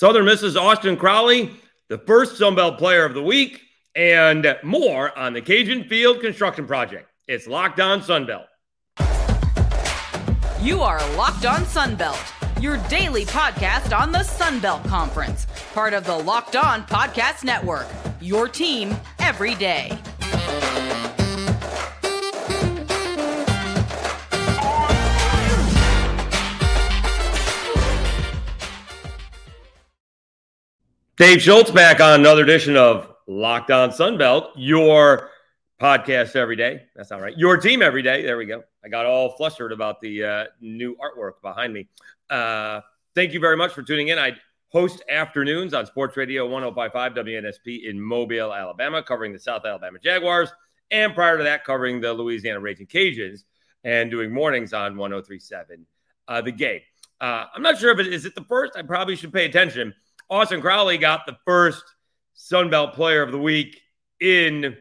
Southern Miss's Austin Crowley, the first Sunbelt Player of the Week, and more on the Cajun Field Construction Project. It's Locked On Sunbelt. You are Locked On Sunbelt, your daily podcast on the Sunbelt Conference, part of the Locked On Podcast Network. Your team every day. Dave Schultz back on another edition of Locked On Sunbelt, your podcast every day. That's not right. Your team every day. There we go. I got all flustered about the uh, new artwork behind me. Uh, thank you very much for tuning in. I host afternoons on Sports Radio 1055 WNSP in Mobile, Alabama, covering the South Alabama Jaguars. And prior to that, covering the Louisiana Raging Cajuns and doing mornings on 1037 uh, The Game. Uh, I'm not sure if it is it the first. I probably should pay attention Austin Crowley got the first Sunbelt Player of the Week in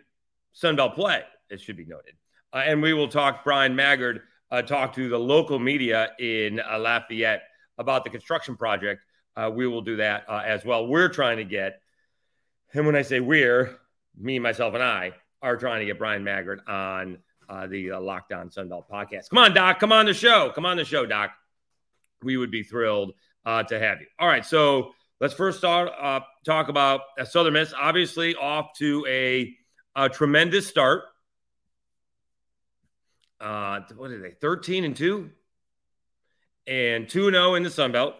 Sunbelt play. It should be noted, uh, and we will talk. Bryan Maggard uh, talk to the local media in uh, Lafayette about the construction project. Uh, we will do that uh, as well. We're trying to get, and when I say we're, me, myself, and I are trying to get Bryan Maggard on uh, the uh, Locked On Sunbelt podcast. Come on, Doc. Come on the show. Come on the show, Doc. We would be thrilled to have you. All right, so Let's first start uh, talk about uh, Southern Miss. Obviously, off to a, a tremendous start. Uh, what are they? Thirteen and two, and two and zero oh in the Sun Belt.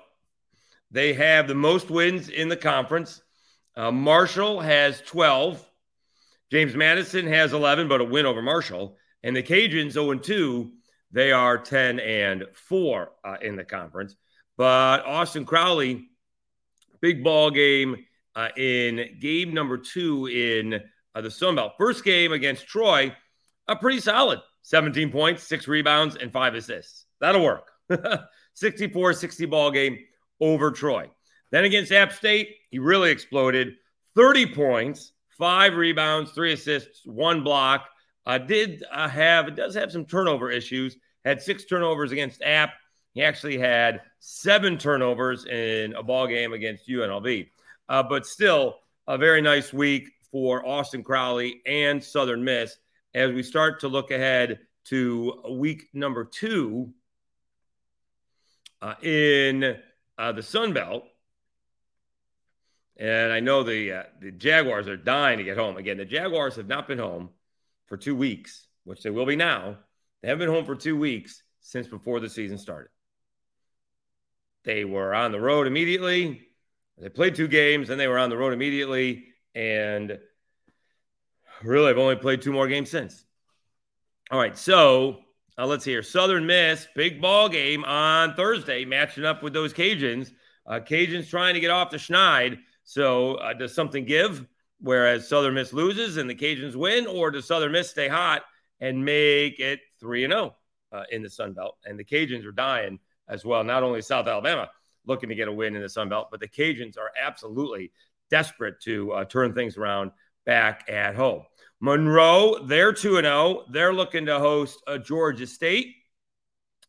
They have the most wins in the conference. Uh, Marshall has twelve. James Madison has eleven, but a win over Marshall. And the Cajuns zero oh and two. They are ten and four uh, in the conference. But Austin Crowley big ball game uh, in game number two in uh, the Sun Belt. First game against Troy, a pretty solid 17 points, six rebounds, and five assists. That'll work. 64 60 ball game over Troy. Then against App State, he really exploded 30 points, five rebounds, three assists, one block. Uh, did uh, have, it does have some turnover issues, had six turnovers against App. He actually had seven turnovers in a ball game against UNLV. Uh, but still, a very nice week for Austin Crowley and Southern Miss as we start to look ahead to week number two uh, in uh, the Sun Belt. And I know the uh, the Jaguars are dying to get home. Again, the Jaguars have not been home for two weeks, which they will be now. They haven't been home for two weeks since before the season started. They were on the road immediately. They played two games, and they were on the road immediately. And really, I've only played two more games since. All right, so uh, let's here. Southern Miss, big ball game on Thursday, matching up with those Cajuns. Uh, Cajuns trying to get off the schneid. So uh, does something give? Whereas Southern Miss loses and the Cajuns win, or does Southern Miss stay hot and make it three and zero oh, uh, in the Sun Belt? And the Cajuns are dying as well. Not only South Alabama looking to get a win in the Sun Belt, but the Cajuns are absolutely desperate to uh, turn things around back at home. Monroe, they're 2 0. They're looking to host a Georgia State.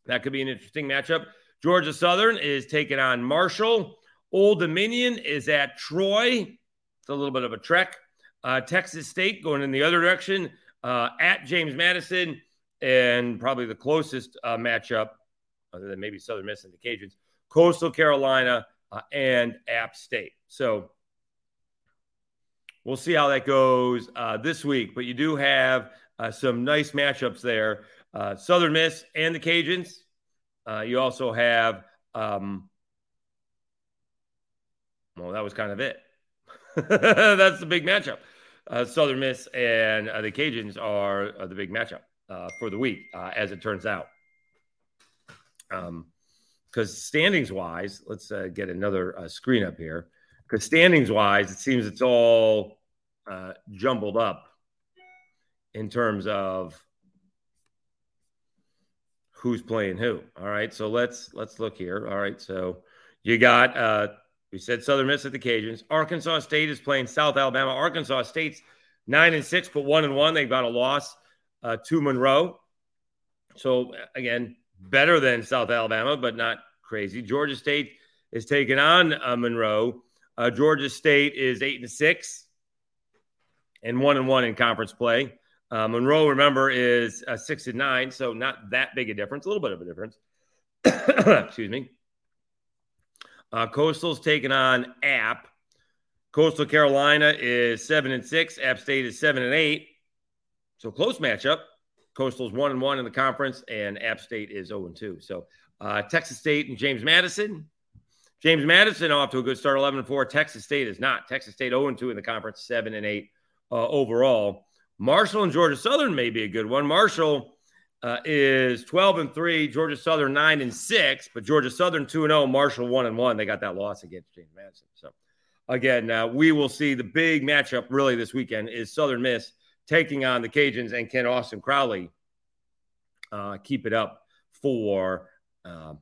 That could be an interesting matchup. Georgia Southern is taking on Marshall. Old Dominion is at Troy. It's a little bit of a trek. Uh, Texas State going in the other direction uh, at James Madison. And probably the closest uh, matchup other than maybe Southern Miss and the Cajuns, Coastal Carolina, uh, and App State. So we'll see how that goes uh, this week. But you do have uh, some nice matchups there uh, Southern Miss and the Cajuns. Uh, you also have, um, well, that was kind of it. That's the big matchup. Uh, Southern Miss and the Cajuns are the big matchup for the week, as it turns out. Um, because standings wise, let's uh, get another uh, screen up here. Because standings wise, it seems it's all uh, jumbled up in terms of who's playing who. All right, so let's let's look here. All right, so you got uh, we said Southern Miss at the Cajuns. Arkansas State is playing South Alabama. Arkansas State's nine and six, but one and one. They've got a loss uh, to Monroe. So again, better than South Alabama, but not crazy. Georgia State is taking on uh, Monroe. Uh, Georgia State is eight and six, and one and one in conference play. Uh, Monroe, remember, is uh, six and nine, so not that big a difference. A little bit of a difference. Excuse me. Uh, Coastal's taking on App. Coastal Carolina is seven and six. App State is seven and eight. So close matchup. Coastal's one and one in the conference, and App State is zero and two. So uh, Texas State and James Madison. James Madison off to a good start, eleven and four. Texas State is not. Texas State zero and two in the conference, seven and eight uh, overall. Marshall and Georgia Southern may be a good one. Marshall uh, is 12 and 3, Georgia Southern 9 and 6, but Georgia Southern 2 and 0, Marshall 1 and 1. They got that loss against James Madison. So, again, uh, we will see the big matchup really this weekend is Southern Miss taking on the Cajuns and can Austin Crowley uh, keep it up for uh,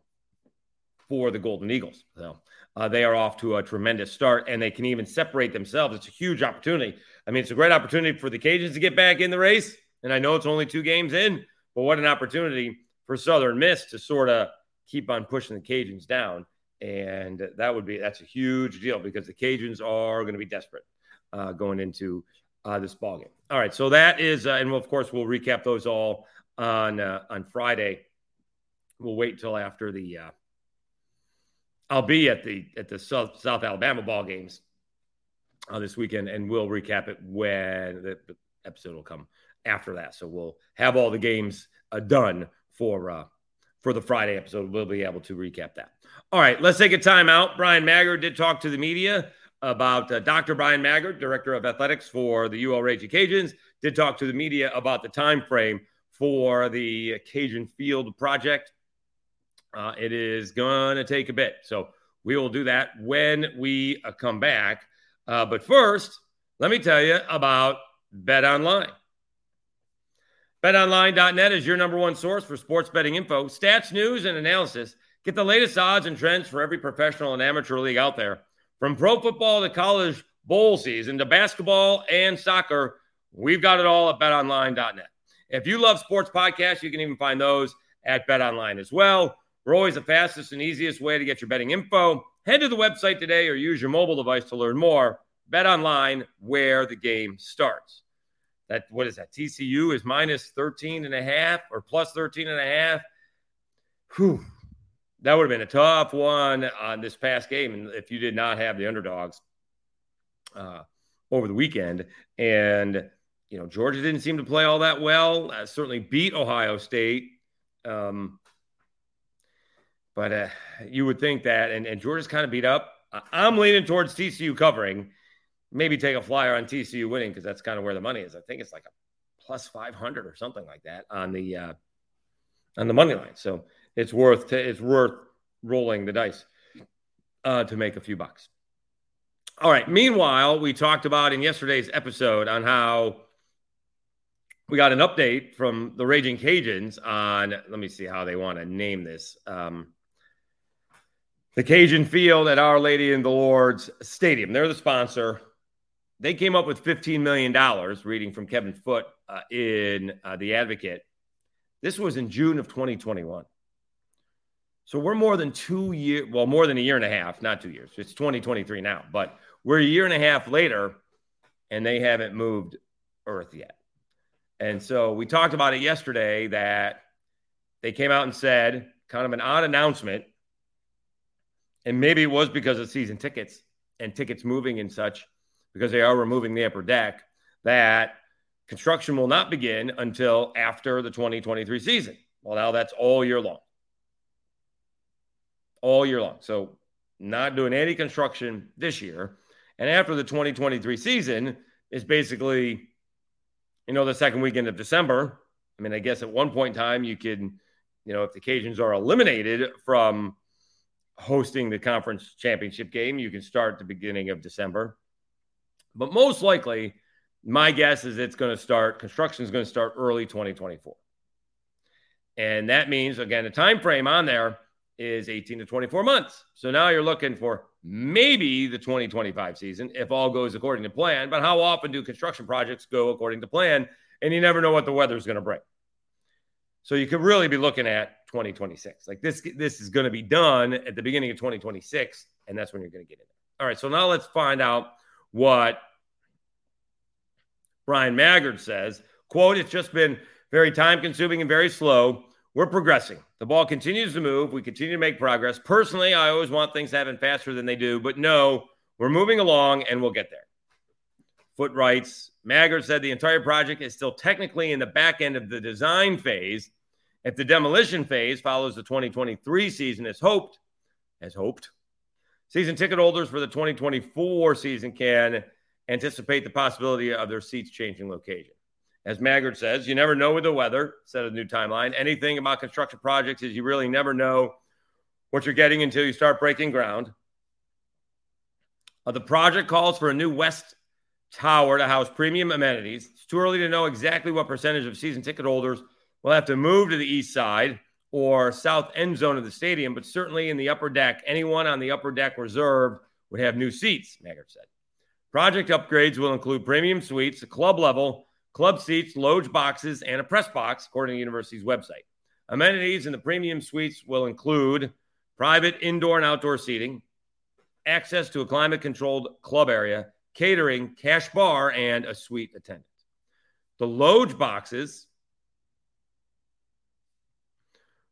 for the Golden Eagles. So, uh, they are off to a tremendous start and they can even separate themselves. It's a huge opportunity. I mean, it's a great opportunity for the Cajuns to get back in the race. And I know it's only two games in, but what an opportunity for Southern Miss to sort of keep on pushing the Cajuns down. And that would be that's a huge deal because the Cajuns are going to be desperate uh, going into uh, this ball game. All right, so that is, uh, and of course we'll recap those all on uh, on Friday. We'll wait until after the uh, I'll be at the at the South, South Alabama ball games uh, this weekend, and we'll recap it when the, the, episode will come after that. So we'll have all the games uh, done for uh, for the Friday episode. We'll be able to recap that. All right, let's take a time out. Bryan Maggard did talk to the media about uh, Dr. Bryan Maggard, director of athletics for the UL Raging Cajuns, did talk to the media about the time frame for the Cajun Field project uh, it is going to take a bit. So we will do that when we uh, come back. Uh, but first, let me tell you about Bet Online. BetOnline.net is your number one source for sports betting info, stats, news, and analysis. Get the latest odds and trends for every professional and amateur league out there. From pro football to college bowl season to basketball and soccer, we've got it all at betonline.net. If you love sports podcasts, you can even find those at BetOnline as well. We're always the fastest and easiest way to get your betting info. Head to the website today or use your mobile device to learn more. Bet online where the game starts. That what is that? TCU is minus 13 and a half or plus 13 and a half. Whew. That would have been a tough one on this past game. And if you did not have the underdogs uh, over the weekend. And, you know, Georgia didn't seem to play all that well. Uh, certainly beat Ohio State. Um, but uh, you would think that, and, and Georgia's kind of beat up. I'm leaning towards TCU covering. Maybe take a flyer on TCU winning because that's kind of where the money is. I think it's like a plus 500 or something like that on the uh, on the money line. So it's worth to, it's worth rolling the dice uh, to make a few bucks. All right. Meanwhile, we talked about in yesterday's episode on how we got an update from the Raging Cajuns on. Let me see how they want to name this. Um, the Cajun Field at Our Lady in the Lourdes Stadium. They're the sponsor. They came up with $15 million, reading from Kevin Foote uh, in uh, The Advocate. This was in June of 2021. So we're more than two years, well, more than a year and a half, not two years. It's 2023 now, but we're a year and a half later and they haven't moved Earth yet. And so we talked about it yesterday that they came out and said, kind of an odd announcement and maybe it was because of season tickets and tickets moving and such, because they are removing the upper deck, that construction will not begin until after the 2023 season. Well, now that's all year long. All year long. So, not doing any construction this year. And after the 2023 season is basically, you know, the second weekend of December. I mean, I guess at one point in time, you can, you know, if the Cajuns are eliminated from hosting the conference championship game. You can start the beginning of December. But most likely, my guess is it's going to start, construction is going to start early 2024. And that means, again, the time frame on there is 18 to 24 months. So now you're looking for maybe the 2025 season if all goes according to plan. But how often do construction projects go according to plan? And you never know what the weather is going to bring. So you could really be looking at 2026. Like this, this is going to be done at the beginning of 2026, and that's when you're going to get in. All right, so now let's find out what Bryan Maggard says. Quote, it's just been very time consuming and very slow. We're progressing. The ball continues to move. We continue to make progress. Personally, I always want things to happen faster than they do, but no, we're moving along and we'll get there. Foote writes, Maggard said the entire project is still technically in the back end of the design phase. If the demolition phase follows the 2023 season as hoped, as hoped, season ticket holders for the 2024 season can anticipate the possibility of their seats changing location. As Maggard says, you never know with the weather, said a new timeline. Anything about construction projects is you really never know what you're getting until you start breaking ground. Uh, the project calls for a new west tower to house premium amenities. It's too early to know exactly what percentage of season ticket holders will have to move to the east side or south end zone of the stadium, but certainly in the upper deck, anyone on the upper deck reserved would have new seats, Maggard said. Project upgrades will include premium suites, a club level, club seats, loge boxes, and a press box, according to the university's website. Amenities in the premium suites will include private indoor and outdoor seating, access to a climate controlled club area, catering, cash bar, and a suite attendant. The loge boxes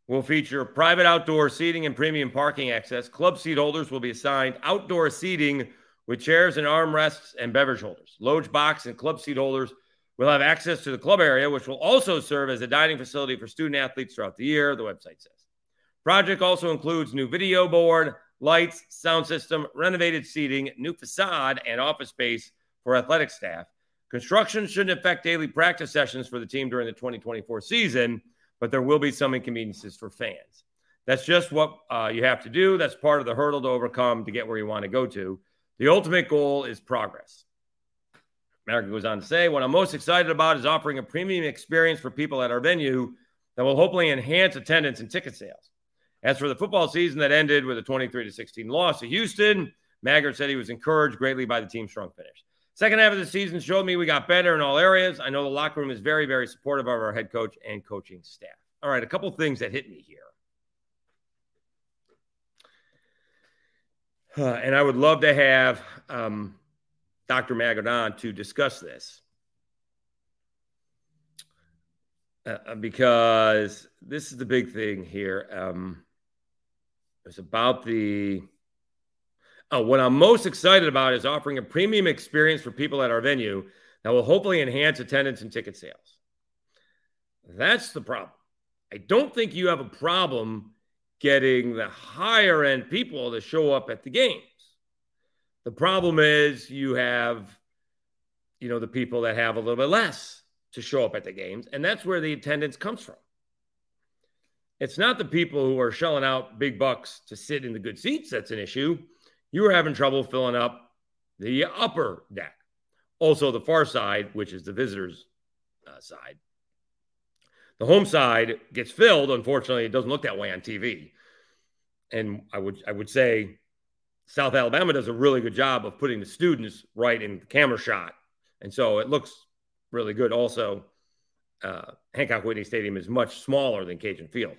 will feature private outdoor seating and premium parking access. Club seat holders will be assigned outdoor seating with chairs and armrests and beverage holders. Loge box and club seat holders will have access to the club area, which will also serve as a dining facility for student athletes throughout the year, the website says. Project also includes new video board, lights, sound system, renovated seating, new facade, and office space for athletic staff. Construction shouldn't affect daily practice sessions for the team during the 2024 season, but there will be some inconveniences for fans. That's just what uh, you have to do. That's part of the hurdle to overcome to get where you want to go to. The ultimate goal is progress. Maggard goes on to say, What I'm most excited about is offering a premium experience for people at our venue that will hopefully enhance attendance and ticket sales. As for the football season that ended with a 23 to 16 loss to Houston, Maggard said he was encouraged greatly by the team's strong finish. Second half of the season showed me we got better in all areas. I know the locker room is very, very supportive of our head coach and coaching staff. All right, a couple things that hit me here. Uh, and I would love to have um, Dr. Maggard on to discuss this. Uh, because this is the big thing here. Um, it's about the. Uh, what I'm most excited about is offering a premium experience for people at our venue that will hopefully enhance attendance and ticket sales. That's the problem. I don't think you have a problem getting the higher end people to show up at the games. The problem is you have, you know, the people that have a little bit less to show up at the games, and that's where the attendance comes from. It's not the people who are shelling out big bucks to sit in the good seats that's an issue. You are having trouble filling up the upper deck. Also, the far side, which is the visitors' uh, side. The home side gets filled. Unfortunately, it doesn't look that way on TV. And I would I would say South Alabama does a really good job of putting the students right in the camera shot. And so it looks really good. Also, uh, Hancock Whitney Stadium is much smaller than Cajun Field.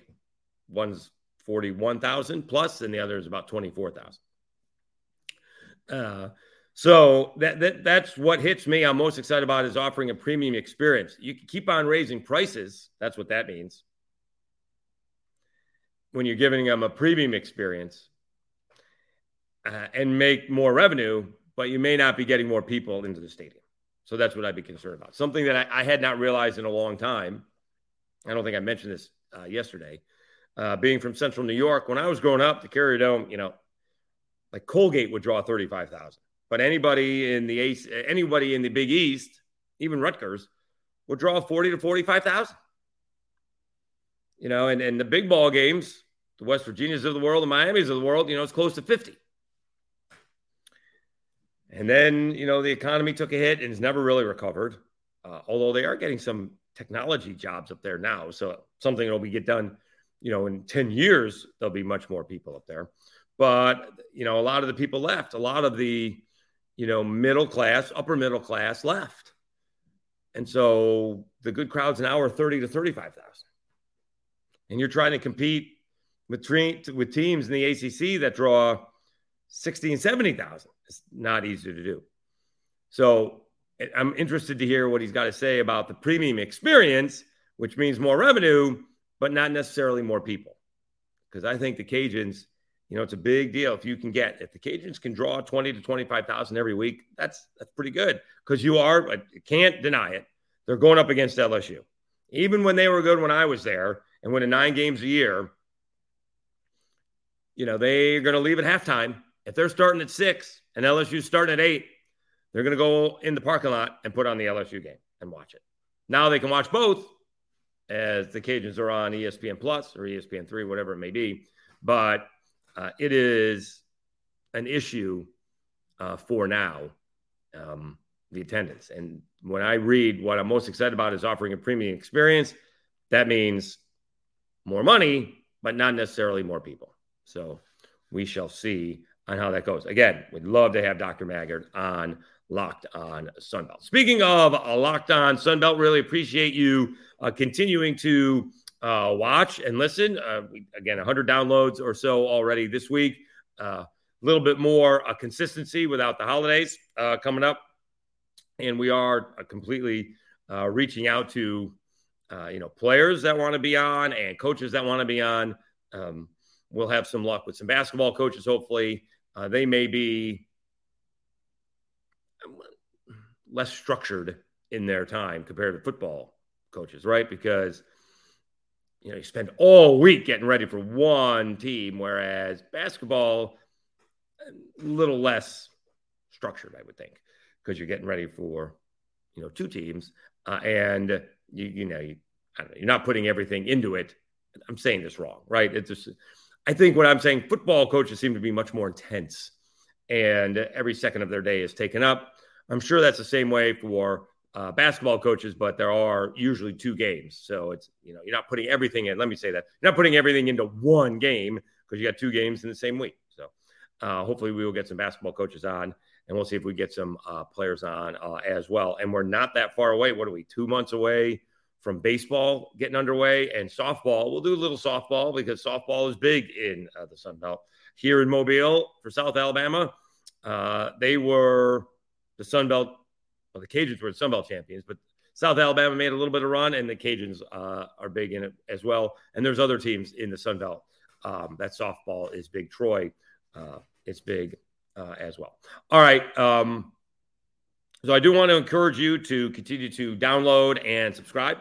One's 41,000 plus, and the other is about 24,000. Uh, so that, that that's what hits me. I'm most excited about is offering a premium experience. You can keep on raising prices. That's what that means. When you're giving them a premium experience uh, and make more revenue, but you may not be getting more people into the stadium. So that's what I'd be concerned about. Something that I, I had not realized in a long time. I don't think I mentioned this uh, yesterday. Uh, being from Central New York, when I was growing up, the Carrier Dome, you know, like Colgate would draw thirty-five thousand, but anybody in the Ace, anybody in the Big East, even Rutgers, would draw forty to forty-five thousand. You know, and and the big ball games, the West Virginias of the world, the Miami's of the world, you know, it's close to fifty. And then, you know, the economy took a hit and has never really recovered. Uh, although they are getting some technology jobs up there now. So something that'll be get done, you know, in 10 years, there'll be much more people up there. But, you know, a lot of the people left, a lot of the, you know, middle class, upper middle class left. And so the good crowds now are 30 to 35,000. and you're trying to compete with, with teams in the ACC that draw 60 and 70,000. It's not easy to do. So I'm interested to hear what he's got to say about the premium experience, which means more revenue, but not necessarily more people. Because I think the Cajuns, you know, it's a big deal if you can get if the Cajuns can draw 20 to 25,000 every week, that's that's pretty good because you are can't deny it. They're going up against LSU. Even when they were good when I was there and winning nine games a year, you know, they're going to leave at halftime. If they're starting at six and LSU's starting at eight, they're going to go in the parking lot and put on the LSU game and watch it. Now they can watch both as the Cajuns are on ESPN Plus or ESPN three, whatever it may be. But uh, it is an issue uh, for now, um, the attendance. And when I read what I'm most excited about is offering a premium experience, that means more money, but not necessarily more people. So we shall see on how that goes. Again, we'd love to have Dr. Maggard on Locked On Sunbelt. Speaking of uh, Locked On Sunbelt, really appreciate you uh, continuing to uh, watch and listen. Uh, again, 100 downloads or so already this week. A uh, little bit more uh, consistency without the holidays coming up, and we are completely reaching out to you know players that want to be on and coaches that want to be on. Um, we'll have some luck with some basketball coaches. Hopefully, they may be less structured in their time compared to football coaches, right? Because you know you spend all week getting ready for one team, whereas basketball a little less structured, I would think, because you're getting ready for you know two teams, uh, and you you know you know, you're not putting everything into it. I'm saying this wrong, right? It's just I think what I'm saying, football coaches seem to be much more intense, and every second of their day is taken up. I'm sure that's the same way for uh, basketball coaches, but there are usually two games. So it's, you know, you're not putting everything in. Let me say that. You're not putting everything into one game because you got two games in the same week. So uh, hopefully we will get some basketball coaches on and we'll see if we get some uh, players on uh, as well. And we're not that far away. What are we, two months away from baseball getting underway and softball? We'll do a little softball because softball is big in uh, the Sun Belt. Here in Mobile for South Alabama, uh, they were the Sun Belt well, the Cajuns were the Sun Belt champions, but South Alabama made a little bit of run, and the Cajuns uh, are big in it as well. And there's other teams in the Sun Belt. Um, that softball is big. Troy, uh, it's big uh, as well. All right. Um, so I do want to encourage you to continue to download and subscribe.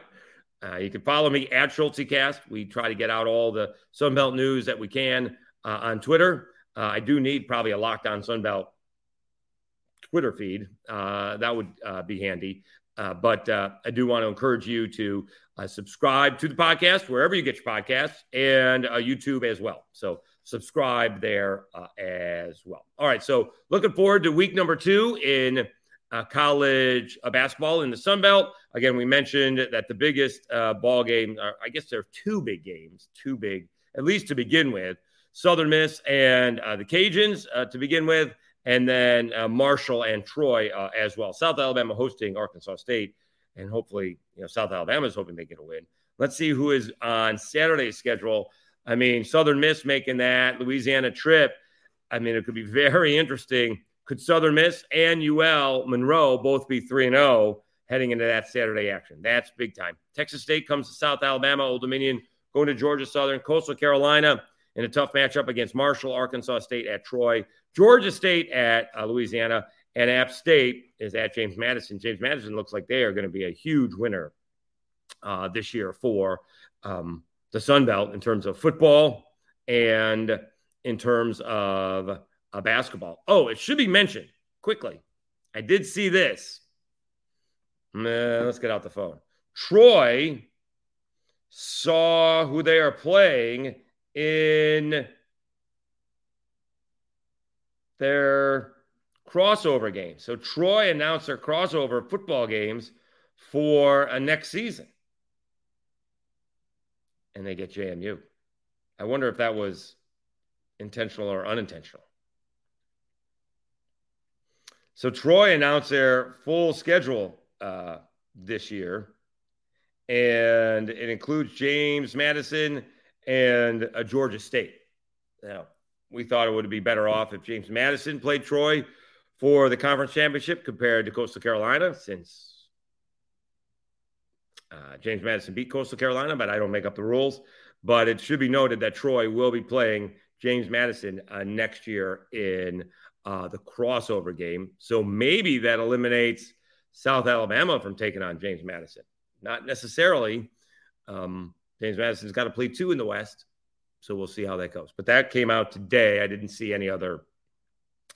Uh, you can follow me at SchultzyCast. We try to get out all the Sunbelt news that we can uh, on Twitter. Uh, I do need probably a Locked On Sunbelt Twitter feed. Uh, that would uh, be handy. Uh, but I do want to encourage you to subscribe to the podcast wherever you get your podcasts and YouTube as well. So subscribe there as well. All right. So looking forward to week number two in college basketball in the Sun Belt. Again, we mentioned that the biggest uh, ball game, I guess there are two big games, two big, at least to begin with. Southern Miss and the Cajuns to begin with and then uh, Marshall and Troy uh, as well. South Alabama hosting Arkansas State, and hopefully, you know, South Alabama is hoping they get a win. Let's see who is on Saturday's schedule. I mean, Southern Miss making that Louisiana trip. I mean, it could be very interesting. Could Southern Miss and UL Monroe both be 3 0 heading into that Saturday action? That's big time. Texas State comes to South Alabama, Old Dominion going to Georgia Southern, Coastal Carolina in a tough matchup against Marshall, Arkansas State at Troy, Georgia State at uh, Louisiana, and App State is at James Madison. James Madison looks like they are going to be a huge winner uh, this year for um, the Sun Belt in terms of football and in terms of uh, basketball. Oh, it should be mentioned quickly. I did see this. let's get out the phone. Troy saw who they are playing in their crossover game. So Troy announced their crossover football games for a next season. And they get JMU. I wonder if that was intentional or unintentional. So Troy announced their full schedule uh, this year, and it includes James Madison and a Georgia State. Now, we thought it would be better off if James Madison played Troy for the conference championship compared to Coastal Carolina, since uh, James Madison beat Coastal Carolina, but I don't make up the rules. But it should be noted that Troy will be playing James Madison uh, next year in uh, the crossover game. So maybe that eliminates South Alabama from taking on James Madison. Not necessarily. Um, James Madison's got to play two in the West. So we'll see how that goes. But that came out today. I didn't see any other.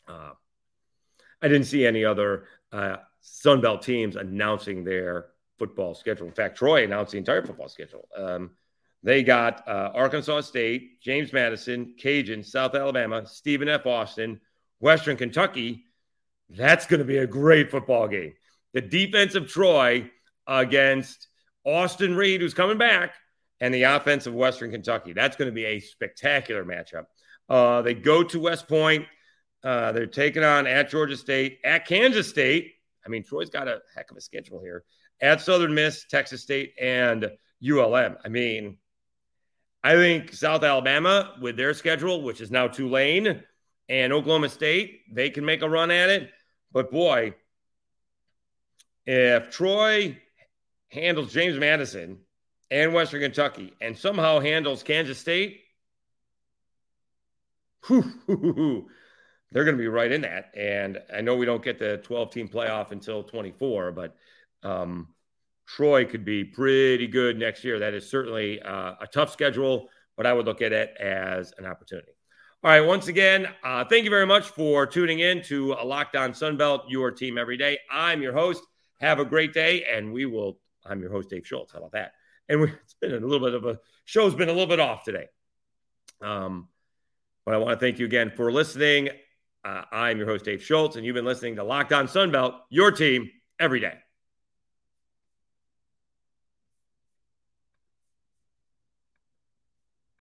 Uh, I didn't see any other uh, Sun Belt teams announcing their football schedule. In fact, Troy announced the entire football schedule. Um, they got uh, Arkansas State, James Madison, Cajun, South Alabama, Stephen F. Austin, Western Kentucky. That's going to be a great football game. The defense of Troy against Austin Reed, who's coming back, and the offense of Western Kentucky. That's going to be a spectacular matchup. Uh, they go to West Point. Uh, they're taking on at Georgia State, at Kansas State. I mean, Troy's got a heck of a schedule here. At Southern Miss, Texas State, and ULM. I mean, I think South Alabama, with their schedule, which is now Tulane and Oklahoma State, they can make a run at it. But boy, if Troy handles James Madison and Western Kentucky and somehow handles Kansas State, whew, whew, whew, they're going to be right in that. And I know we don't get the 12 team playoff until 24, but um, Troy could be pretty good next year. That is certainly uh, a tough schedule, but I would look at it as an opportunity. All right. Once again, uh, thank you very much for tuning in to Locked On Sunbelt, your team every day. I'm your host. Have a great day, and we will. I'm your host, Dave Schultz. How about that? And we, it's been a little bit of a show's been a little bit off today. Um, but I want to thank you again for listening. Uh, I'm your host, Dave Schultz, and you've been listening to Locked On Sunbelt, your team every day.